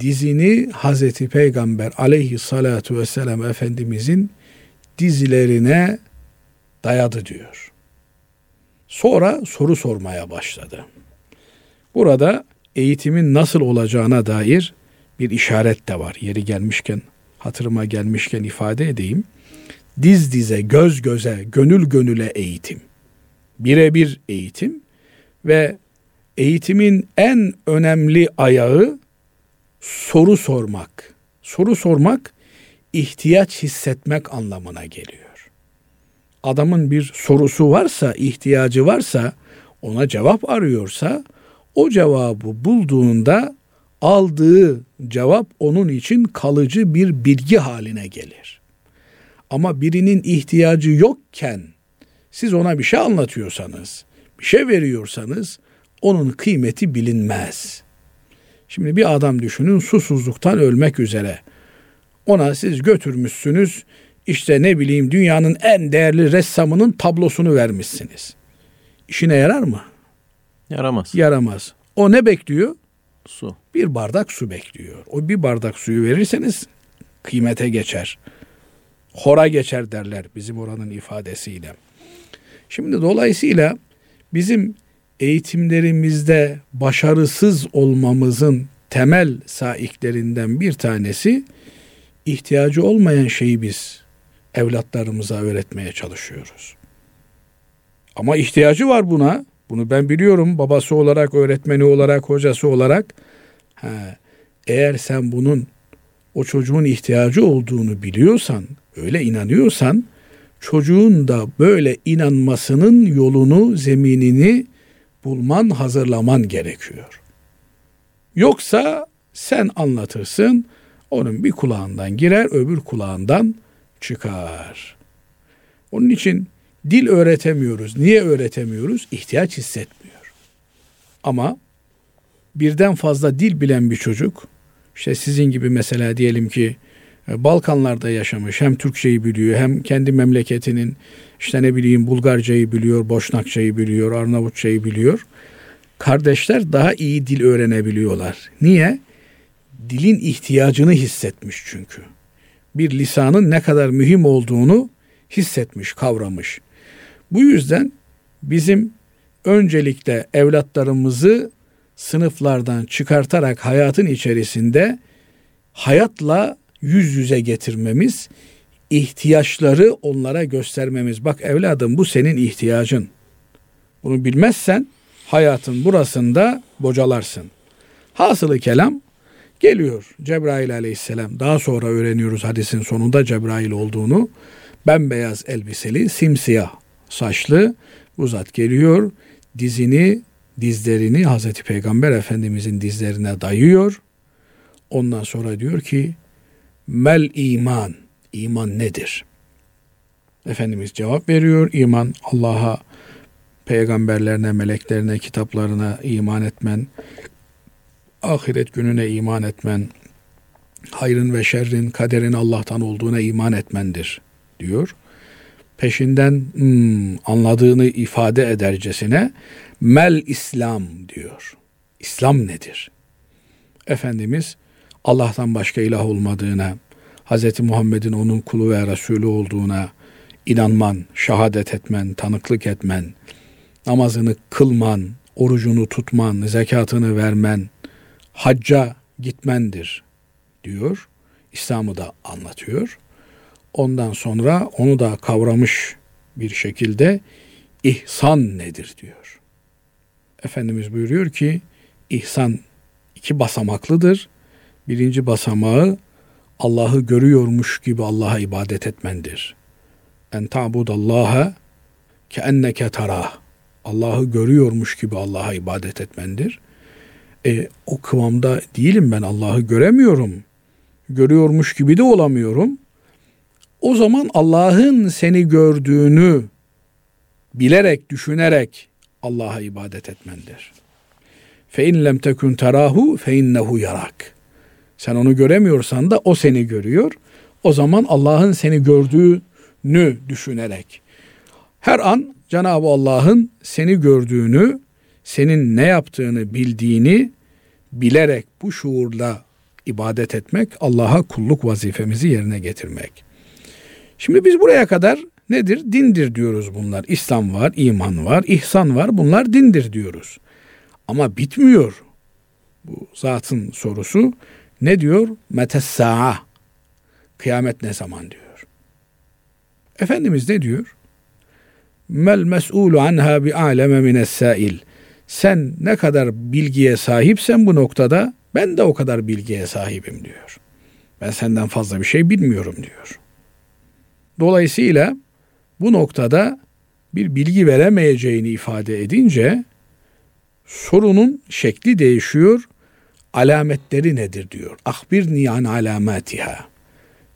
dizini Hazreti Peygamber aleyhissalatu vesselam Efendimizin dizlerine dayadı diyor. Sonra soru sormaya başladı. Burada eğitimin nasıl olacağına dair bir işaret de var. Yeri gelmişken, hatırıma gelmişken ifade edeyim. Diz dize, göz göze, gönül gönüle eğitim. Birebir eğitim ve eğitimin en önemli ayağı soru sormak. Soru sormak ihtiyaç hissetmek anlamına geliyor. Adamın bir sorusu varsa, ihtiyacı varsa, ona cevap arıyorsa o cevabı bulduğunda aldığı cevap onun için kalıcı bir bilgi haline gelir. Ama birinin ihtiyacı yokken siz ona bir şey anlatıyorsanız, bir şey veriyorsanız onun kıymeti bilinmez. Şimdi bir adam düşünün susuzluktan ölmek üzere. Ona siz götürmüşsünüz işte ne bileyim dünyanın en değerli ressamının tablosunu vermişsiniz. İşine yarar mı? Yaramaz. Yaramaz. O ne bekliyor? Su. Bir bardak su bekliyor. O bir bardak suyu verirseniz kıymete geçer. Hora geçer derler bizim oranın ifadesiyle. Şimdi dolayısıyla bizim eğitimlerimizde başarısız olmamızın temel saiklerinden bir tanesi ihtiyacı olmayan şeyi biz evlatlarımıza öğretmeye çalışıyoruz. Ama ihtiyacı var buna. Bunu ben biliyorum babası olarak, öğretmeni olarak, hocası olarak. Ha, eğer sen bunun o çocuğun ihtiyacı olduğunu biliyorsan, öyle inanıyorsan, çocuğun da böyle inanmasının yolunu, zeminini bulman, hazırlaman gerekiyor. Yoksa sen anlatırsın, onun bir kulağından girer, öbür kulağından çıkar. Onun için dil öğretemiyoruz. Niye öğretemiyoruz? İhtiyaç hissetmiyor. Ama birden fazla dil bilen bir çocuk, işte sizin gibi mesela diyelim ki Balkanlarda yaşamış, hem Türkçeyi biliyor, hem kendi memleketinin işte ne bileyim Bulgarcayı biliyor, Boşnakçayı biliyor, Arnavutçayı biliyor. Kardeşler daha iyi dil öğrenebiliyorlar. Niye? Dilin ihtiyacını hissetmiş çünkü. Bir lisanın ne kadar mühim olduğunu hissetmiş, kavramış. Bu yüzden bizim öncelikle evlatlarımızı sınıflardan çıkartarak hayatın içerisinde hayatla yüz yüze getirmemiz, ihtiyaçları onlara göstermemiz. Bak evladım bu senin ihtiyacın. Bunu bilmezsen hayatın burasında bocalarsın. Hasılı kelam geliyor Cebrail aleyhisselam. Daha sonra öğreniyoruz hadisin sonunda Cebrail olduğunu. Bembeyaz elbiseli, simsiyah saçlı bu zat geliyor. Dizini, dizlerini Hazreti Peygamber Efendimizin dizlerine dayıyor. Ondan sonra diyor ki Mel iman. İman nedir? Efendimiz cevap veriyor. İman Allah'a, peygamberlerine, meleklerine, kitaplarına iman etmen, ahiret gününe iman etmen, hayrın ve şerrin, kaderin Allah'tan olduğuna iman etmendir diyor. Peşinden hmm, anladığını ifade edercesine mel İslam diyor. İslam nedir? Efendimiz Allah'tan başka ilah olmadığına, Hz. Muhammed'in onun kulu ve Resulü olduğuna inanman, şehadet etmen, tanıklık etmen, namazını kılman, orucunu tutman, zekatını vermen, hacca gitmendir diyor. İslam'ı da anlatıyor. ondan sonra onu da kavramış bir şekilde ihsan nedir diyor. Efendimiz buyuruyor ki ihsan iki basamaklıdır. Birinci basamağı Allah'ı görüyormuş gibi Allah'a ibadet etmendir. En ta'budallaha ke enneke tarah. Allah'ı görüyormuş gibi Allah'a ibadet etmendir. E, o kıvamda değilim ben Allah'ı göremiyorum. Görüyormuş gibi de olamıyorum. O zaman Allah'ın seni gördüğünü bilerek, düşünerek Allah'a ibadet etmendir. Fe in lem tekun terahu fe innehu yarak. Sen onu göremiyorsan da o seni görüyor. O zaman Allah'ın seni gördüğünü düşünerek her an Cenab-ı Allah'ın seni gördüğünü, senin ne yaptığını bildiğini bilerek bu şuurla ibadet etmek, Allah'a kulluk vazifemizi yerine getirmek. Şimdi biz buraya kadar nedir? Dindir diyoruz bunlar. İslam var, iman var, ihsan var. Bunlar dindir diyoruz. Ama bitmiyor. Bu zatın sorusu ne diyor? Metessa'a. Kıyamet ne zaman diyor. Efendimiz ne diyor? Mel mes'ulu anha bi aleme mines. Sen ne kadar bilgiye sahipsen bu noktada ben de o kadar bilgiye sahibim diyor. Ben senden fazla bir şey bilmiyorum diyor. Dolayısıyla bu noktada bir bilgi veremeyeceğini ifade edince sorunun şekli değişiyor. Alametleri nedir diyor. Ahbir niyan alamatiha.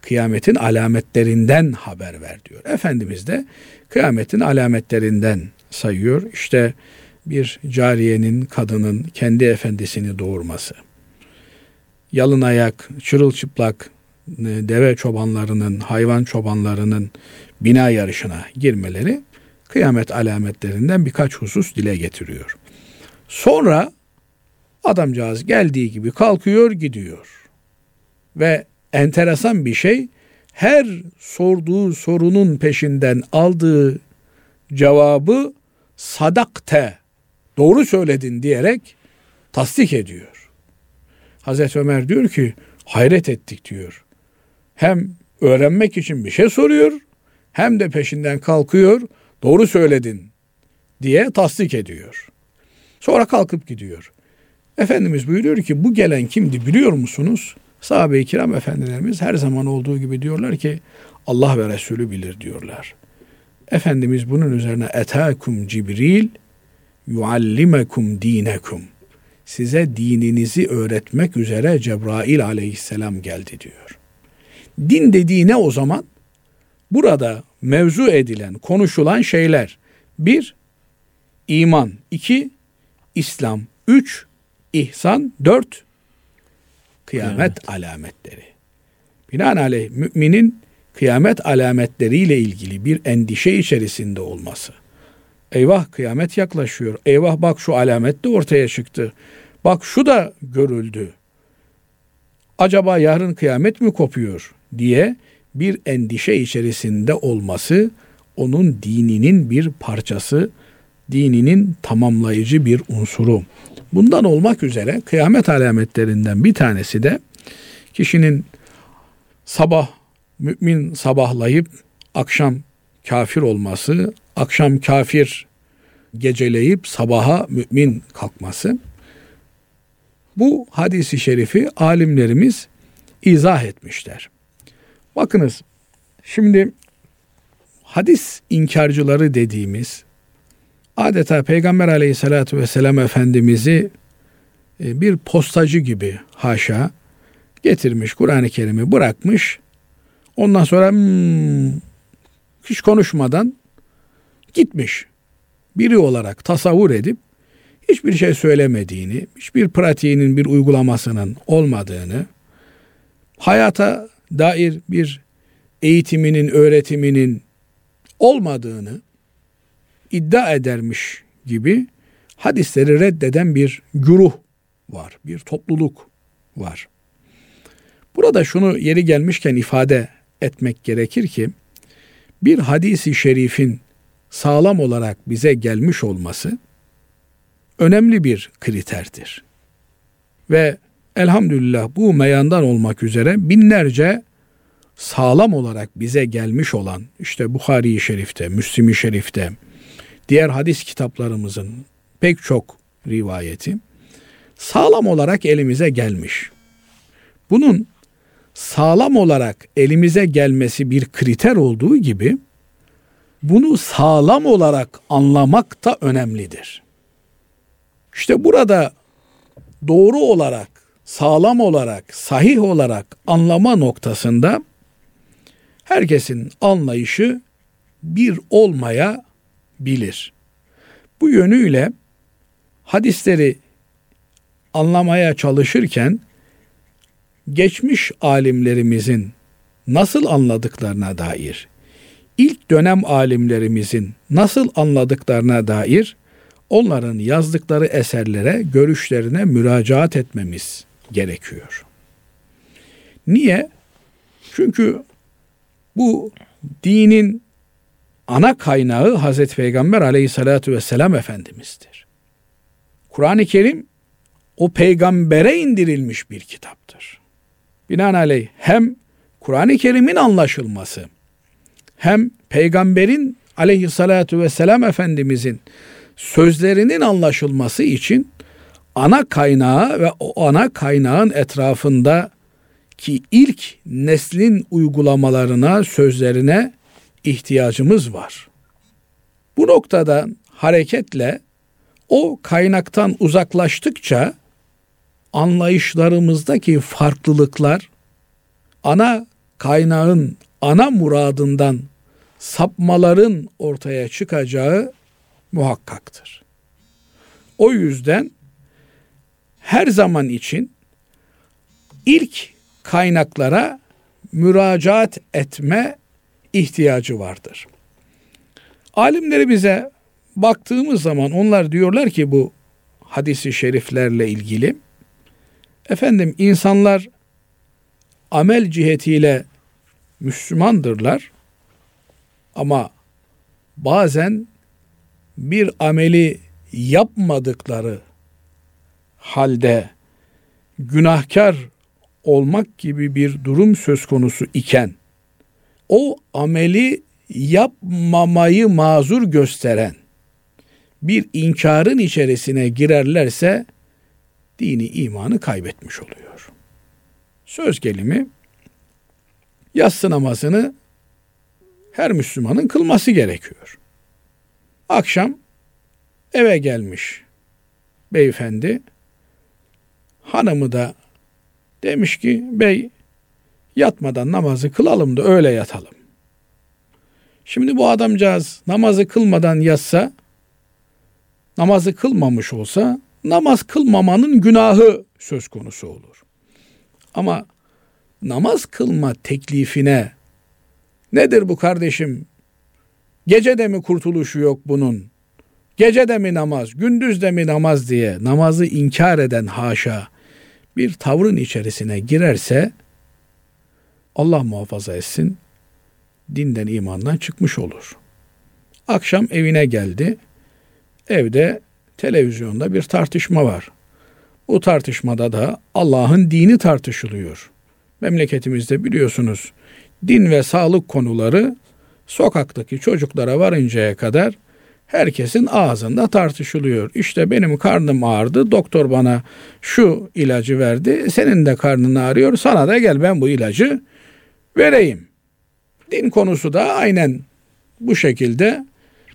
Kıyametin alametlerinden haber ver diyor. Efendimiz de kıyametin alametlerinden sayıyor. İşte bir cariyenin, kadının kendi efendisini doğurması. Yalın ayak, çırılçıplak e, deve çobanlarının, hayvan çobanlarının bina yarışına girmeleri kıyamet alametlerinden birkaç husus dile getiriyor. Sonra adamcağız geldiği gibi kalkıyor gidiyor. Ve enteresan bir şey her sorduğu sorunun peşinden aldığı cevabı sadakte doğru söyledin diyerek tasdik ediyor. Hazreti Ömer diyor ki hayret ettik diyor. Hem öğrenmek için bir şey soruyor hem de peşinden kalkıyor doğru söyledin diye tasdik ediyor. Sonra kalkıp gidiyor. Efendimiz buyuruyor ki bu gelen kimdi biliyor musunuz? Sahabe-i kiram efendilerimiz her zaman olduğu gibi diyorlar ki Allah ve Resulü bilir diyorlar. Efendimiz bunun üzerine etakum Cibril yuallimekum dinekum. Size dininizi öğretmek üzere Cebrail aleyhisselam geldi diyor. Din dediği ne o zaman? Burada mevzu edilen, konuşulan şeyler. Bir, iman. iki İslam. Üç, ihsan. Dört, kıyamet evet. alametleri. Binaenaleyh müminin kıyamet alametleriyle ilgili bir endişe içerisinde olması. Eyvah kıyamet yaklaşıyor. Eyvah bak şu alamet de ortaya çıktı. Bak şu da görüldü. Acaba yarın kıyamet mi kopuyor diye bir endişe içerisinde olması onun dininin bir parçası, dininin tamamlayıcı bir unsuru. Bundan olmak üzere kıyamet alametlerinden bir tanesi de kişinin sabah mümin sabahlayıp akşam kafir olması, akşam kafir geceleyip sabaha mümin kalkması. Bu hadisi şerifi alimlerimiz izah etmişler. Bakınız şimdi hadis inkarcıları dediğimiz adeta Peygamber aleyhissalatü vesselam Efendimiz'i e, bir postacı gibi haşa getirmiş Kur'an-ı Kerim'i bırakmış. Ondan sonra hmm, hiç konuşmadan gitmiş. Biri olarak tasavvur edip hiçbir şey söylemediğini, hiçbir pratiğinin bir uygulamasının olmadığını, hayata dair bir eğitiminin, öğretiminin olmadığını iddia edermiş gibi hadisleri reddeden bir güruh var, bir topluluk var. Burada şunu yeri gelmişken ifade etmek gerekir ki bir hadisi şerifin sağlam olarak bize gelmiş olması önemli bir kriterdir. Ve elhamdülillah bu meyandan olmak üzere binlerce sağlam olarak bize gelmiş olan işte Buhari-i Şerif'te, Müslim-i Şerif'te, diğer hadis kitaplarımızın pek çok rivayeti sağlam olarak elimize gelmiş. Bunun sağlam olarak elimize gelmesi bir kriter olduğu gibi bunu sağlam olarak anlamak da önemlidir. İşte burada doğru olarak, sağlam olarak, sahih olarak anlama noktasında herkesin anlayışı bir olmaya bilir. Bu yönüyle hadisleri anlamaya çalışırken geçmiş alimlerimizin nasıl anladıklarına dair, ilk dönem alimlerimizin nasıl anladıklarına dair onların yazdıkları eserlere, görüşlerine müracaat etmemiz gerekiyor. Niye? Çünkü bu dinin ana kaynağı Hazreti Peygamber aleyhissalatu vesselam Efendimiz'dir. Kur'an-ı Kerim o peygambere indirilmiş bir kitaptır. Binaenaleyh hem Kur'an-ı Kerim'in anlaşılması hem peygamberin aleyhissalatu vesselam Efendimizin sözlerinin anlaşılması için ana kaynağı ve o ana kaynağın etrafında ki ilk neslin uygulamalarına, sözlerine ihtiyacımız var. Bu noktada hareketle o kaynaktan uzaklaştıkça anlayışlarımızdaki farklılıklar ana kaynağın ana muradından sapmaların ortaya çıkacağı muhakkaktır. O yüzden her zaman için ilk kaynaklara müracaat etme ihtiyacı vardır. Alimleri bize baktığımız zaman onlar diyorlar ki bu hadisi şeriflerle ilgili efendim insanlar amel cihetiyle Müslümandırlar ama bazen bir ameli yapmadıkları halde günahkar olmak gibi bir durum söz konusu iken o ameli yapmamayı mazur gösteren bir inkarın içerisine girerlerse dini imanı kaybetmiş oluyor. Söz gelimi yatsı namazını her Müslümanın kılması gerekiyor. Akşam eve gelmiş beyefendi hanımı da demiş ki bey yatmadan namazı kılalım da öyle yatalım. Şimdi bu adamcağız namazı kılmadan yatsa namazı kılmamış olsa namaz kılmamanın günahı söz konusu olur. Ama namaz kılma teklifine nedir bu kardeşim? Gece de mi kurtuluşu yok bunun? Gece de mi namaz, gündüz de mi namaz diye namazı inkar eden haşa bir tavrın içerisine girerse Allah muhafaza etsin dinden imandan çıkmış olur. Akşam evine geldi. Evde televizyonda bir tartışma var. Bu tartışmada da Allah'ın dini tartışılıyor. Memleketimizde biliyorsunuz din ve sağlık konuları sokaktaki çocuklara varıncaya kadar herkesin ağzında tartışılıyor. İşte benim karnım ağrıdı. Doktor bana şu ilacı verdi. Senin de karnın ağrıyor. Sana da gel ben bu ilacı vereyim. Din konusu da aynen bu şekilde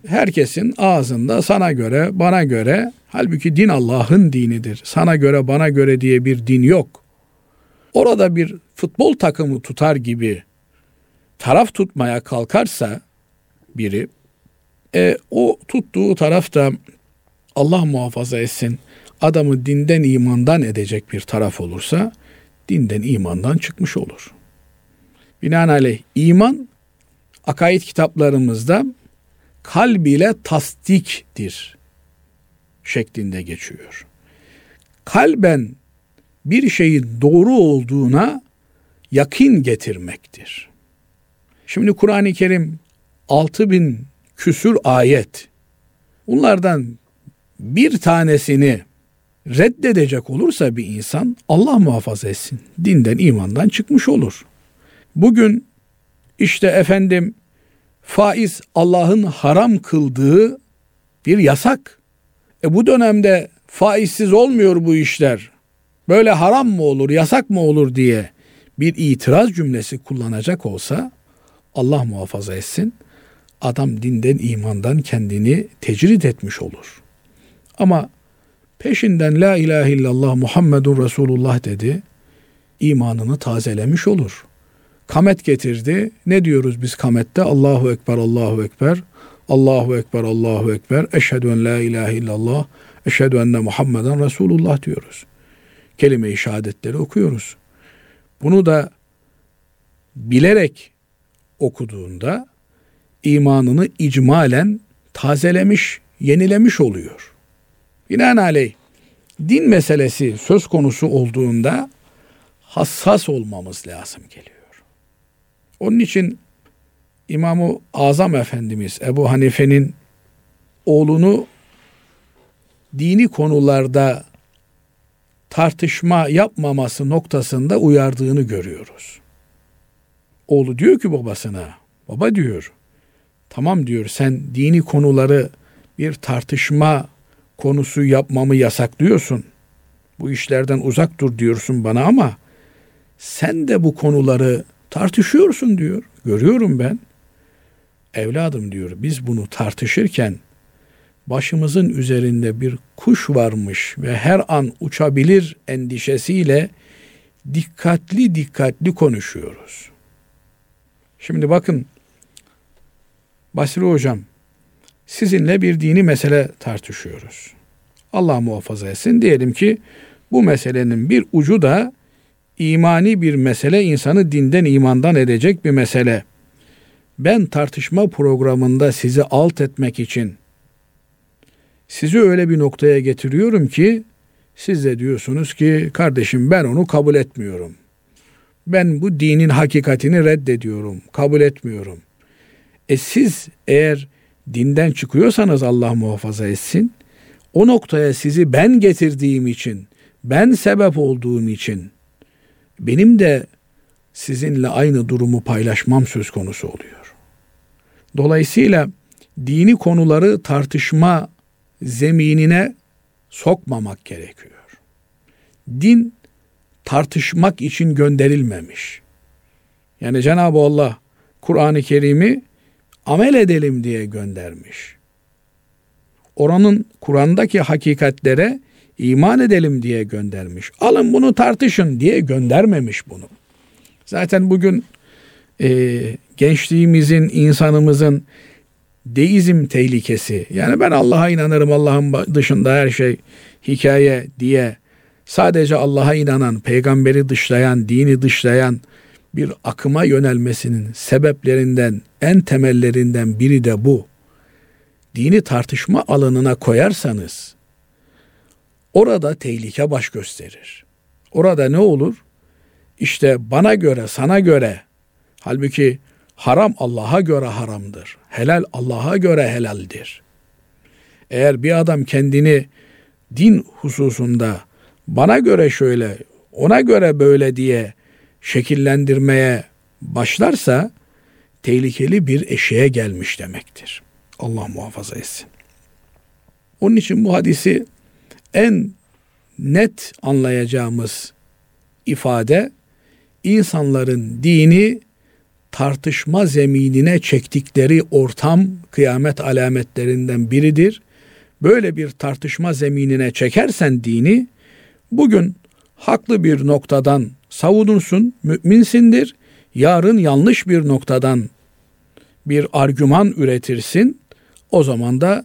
herkesin ağzında sana göre, bana göre halbuki din Allah'ın dinidir. Sana göre, bana göre diye bir din yok. Orada bir futbol takımı tutar gibi taraf tutmaya kalkarsa biri e, o tuttuğu tarafta Allah muhafaza etsin adamı dinden imandan edecek bir taraf olursa dinden imandan çıkmış olur. Binaenaleyh iman akaid kitaplarımızda kalb ile tasdiktir şeklinde geçiyor. Kalben bir şeyin doğru olduğuna yakin getirmektir. Şimdi Kur'an-ı Kerim 6000 küsür ayet. Bunlardan bir tanesini reddedecek olursa bir insan Allah muhafaza etsin. Dinden, imandan çıkmış olur. Bugün işte efendim faiz Allah'ın haram kıldığı bir yasak. E bu dönemde faizsiz olmuyor bu işler. Böyle haram mı olur, yasak mı olur diye bir itiraz cümlesi kullanacak olsa Allah muhafaza etsin. Adam dinden imandan kendini tecrid etmiş olur. Ama peşinden la ilahe illallah Muhammedun Resulullah dedi. imanını tazelemiş olur. Kamet getirdi. Ne diyoruz biz kamette? Allahu Ekber, Allahu Ekber. Allahu Ekber, Allahu Ekber. Eşhedü en la ilahe illallah. Eşhedü enne Muhammeden Resulullah diyoruz. Kelime-i şehadetleri okuyoruz. Bunu da bilerek okuduğunda imanını icmalen tazelemiş, yenilemiş oluyor. Binaenaleyh din meselesi söz konusu olduğunda hassas olmamız lazım geliyor. Onun için İmam-ı Azam Efendimiz Ebu Hanife'nin oğlunu dini konularda tartışma yapmaması noktasında uyardığını görüyoruz. Oğlu diyor ki babasına, baba diyor, tamam diyor sen dini konuları bir tartışma konusu yapmamı yasaklıyorsun. Bu işlerden uzak dur diyorsun bana ama sen de bu konuları tartışıyorsun diyor. Görüyorum ben. Evladım diyor biz bunu tartışırken başımızın üzerinde bir kuş varmış ve her an uçabilir endişesiyle dikkatli dikkatli konuşuyoruz. Şimdi bakın Basri hocam sizinle bir dini mesele tartışıyoruz. Allah muhafaza etsin diyelim ki bu meselenin bir ucu da imani bir mesele, insanı dinden imandan edecek bir mesele. Ben tartışma programında sizi alt etmek için sizi öyle bir noktaya getiriyorum ki siz de diyorsunuz ki kardeşim ben onu kabul etmiyorum. Ben bu dinin hakikatini reddediyorum, kabul etmiyorum. E siz eğer dinden çıkıyorsanız Allah muhafaza etsin, o noktaya sizi ben getirdiğim için, ben sebep olduğum için benim de sizinle aynı durumu paylaşmam söz konusu oluyor. Dolayısıyla dini konuları tartışma zeminine sokmamak gerekiyor. Din tartışmak için gönderilmemiş. Yani Cenab-ı Allah Kur'an-ı Kerim'i amel edelim diye göndermiş. Oranın Kur'an'daki hakikatlere iman edelim diye göndermiş. Alın bunu tartışın diye göndermemiş bunu. Zaten bugün e, gençliğimizin, insanımızın deizm tehlikesi. Yani ben Allah'a inanırım, Allah'ın dışında her şey hikaye diye sadece Allah'a inanan, peygamberi dışlayan, dini dışlayan bir akıma yönelmesinin sebeplerinden, en temellerinden biri de bu. Dini tartışma alanına koyarsanız orada tehlike baş gösterir. Orada ne olur? İşte bana göre, sana göre halbuki haram Allah'a göre haramdır. Helal Allah'a göre helaldir. Eğer bir adam kendini din hususunda bana göre şöyle, ona göre böyle diye şekillendirmeye başlarsa tehlikeli bir eşeğe gelmiş demektir. Allah muhafaza etsin. Onun için bu hadisi en net anlayacağımız ifade insanların dini tartışma zeminine çektikleri ortam kıyamet alametlerinden biridir. Böyle bir tartışma zeminine çekersen dini bugün haklı bir noktadan savunursun, müminsindir. Yarın yanlış bir noktadan bir argüman üretirsin. O zaman da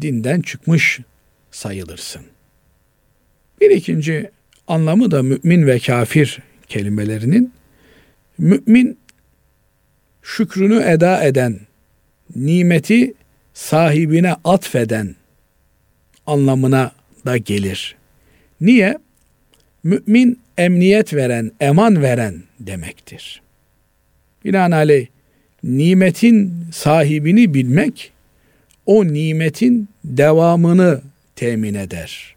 dinden çıkmış sayılırsın. Bir ikinci anlamı da mümin ve kafir kelimelerinin mümin şükrünü eda eden, nimeti sahibine atfeden anlamına da gelir. Niye? Mümin emniyet veren, eman veren demektir. Binaenaleyh nimetin sahibini bilmek o nimetin devamını temin eder.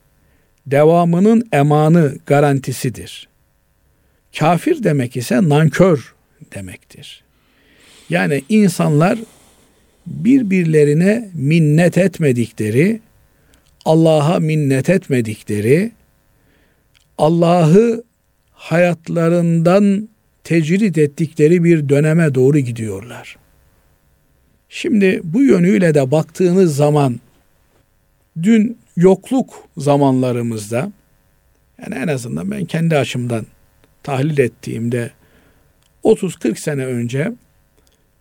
Devamının emanı garantisidir. Kafir demek ise nankör demektir. Yani insanlar birbirlerine minnet etmedikleri, Allah'a minnet etmedikleri, Allah'ı hayatlarından tecrit ettikleri bir döneme doğru gidiyorlar. Şimdi bu yönüyle de baktığınız zaman dün yokluk zamanlarımızda yani en azından ben kendi açımdan tahlil ettiğimde 30-40 sene önce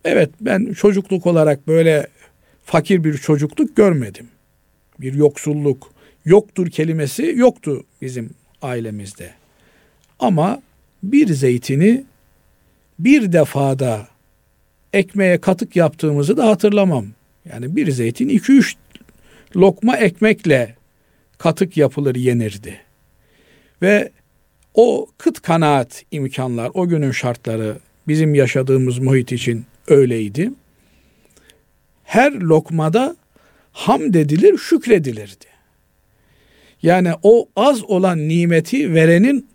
evet ben çocukluk olarak böyle fakir bir çocukluk görmedim. Bir yoksulluk, yoktur kelimesi yoktu bizim ailemizde. Ama bir zeytini bir defada ekmeğe katık yaptığımızı da hatırlamam. Yani bir zeytin 2-3 lokma ekmekle katık yapılır yenirdi. Ve o kıt kanaat imkanlar, o günün şartları bizim yaşadığımız muhit için öyleydi. Her lokmada hamd edilir, şükredilirdi. Yani o az olan nimeti verenin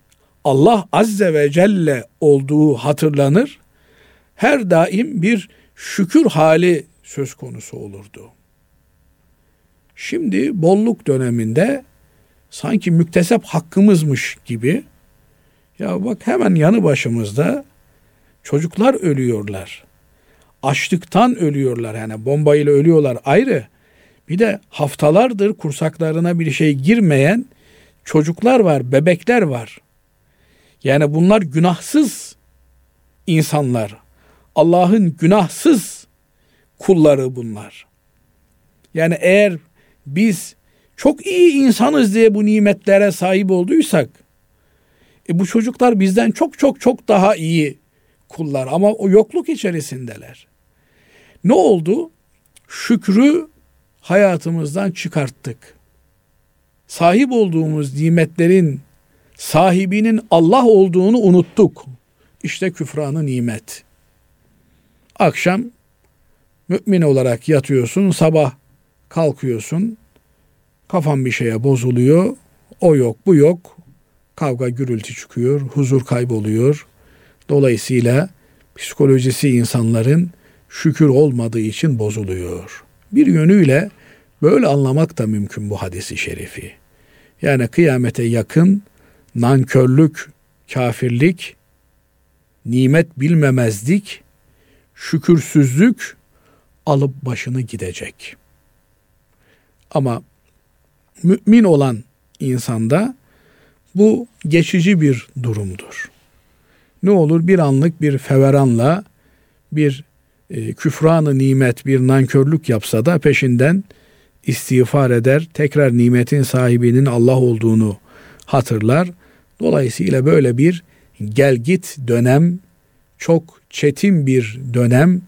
Allah Azze ve Celle olduğu hatırlanır. Her daim bir şükür hali söz konusu olurdu. Şimdi bolluk döneminde sanki müktesep hakkımızmış gibi ya bak hemen yanı başımızda çocuklar ölüyorlar. Açlıktan ölüyorlar yani bombayla ölüyorlar ayrı. Bir de haftalardır kursaklarına bir şey girmeyen çocuklar var, bebekler var. Yani bunlar günahsız insanlar. Allah'ın günahsız kulları bunlar. Yani eğer biz çok iyi insanız diye bu nimetlere sahip olduysak e bu çocuklar bizden çok çok çok daha iyi kullar ama o yokluk içerisindeler. Ne oldu? Şükrü hayatımızdan çıkarttık. Sahip olduğumuz nimetlerin sahibinin Allah olduğunu unuttuk. İşte küfranı nimet. Akşam mümin olarak yatıyorsun, sabah kalkıyorsun, kafan bir şeye bozuluyor, o yok, bu yok, kavga gürültü çıkıyor, huzur kayboluyor. Dolayısıyla psikolojisi insanların şükür olmadığı için bozuluyor. Bir yönüyle böyle anlamak da mümkün bu hadisi şerifi. Yani kıyamete yakın nankörlük, kafirlik, nimet bilmemezlik, şükürsüzlük alıp başını gidecek. Ama mümin olan insanda bu geçici bir durumdur. Ne olur bir anlık bir feveranla bir e, küfranı nimet bir nankörlük yapsa da peşinden istiğfar eder. Tekrar nimetin sahibinin Allah olduğunu hatırlar. Dolayısıyla böyle bir gel git dönem çok çetin bir dönem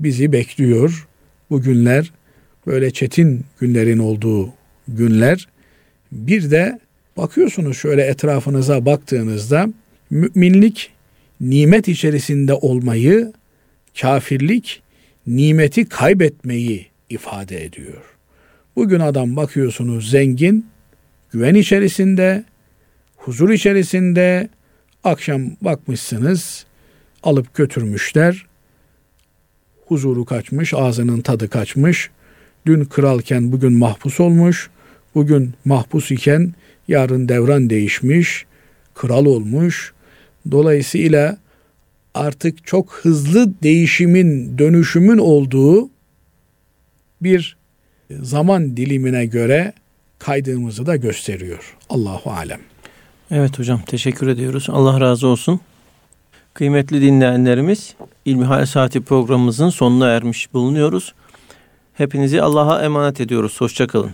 bizi bekliyor. Bu günler böyle çetin günlerin olduğu günler. Bir de bakıyorsunuz şöyle etrafınıza baktığınızda müminlik nimet içerisinde olmayı, kafirlik nimeti kaybetmeyi ifade ediyor. Bugün adam bakıyorsunuz zengin, güven içerisinde, huzur içerisinde, akşam bakmışsınız alıp götürmüşler. Huzuru kaçmış, ağzının tadı kaçmış. Dün kralken bugün mahpus olmuş. Bugün mahpus iken yarın devran değişmiş, kral olmuş. Dolayısıyla artık çok hızlı değişimin, dönüşümün olduğu bir zaman dilimine göre kaydığımızı da gösteriyor. Allahu alem. Evet hocam teşekkür ediyoruz. Allah razı olsun. Kıymetli dinleyenlerimiz İlmihal Saati programımızın sonuna ermiş bulunuyoruz. Hepinizi Allah'a emanet ediyoruz. Hoşçakalın.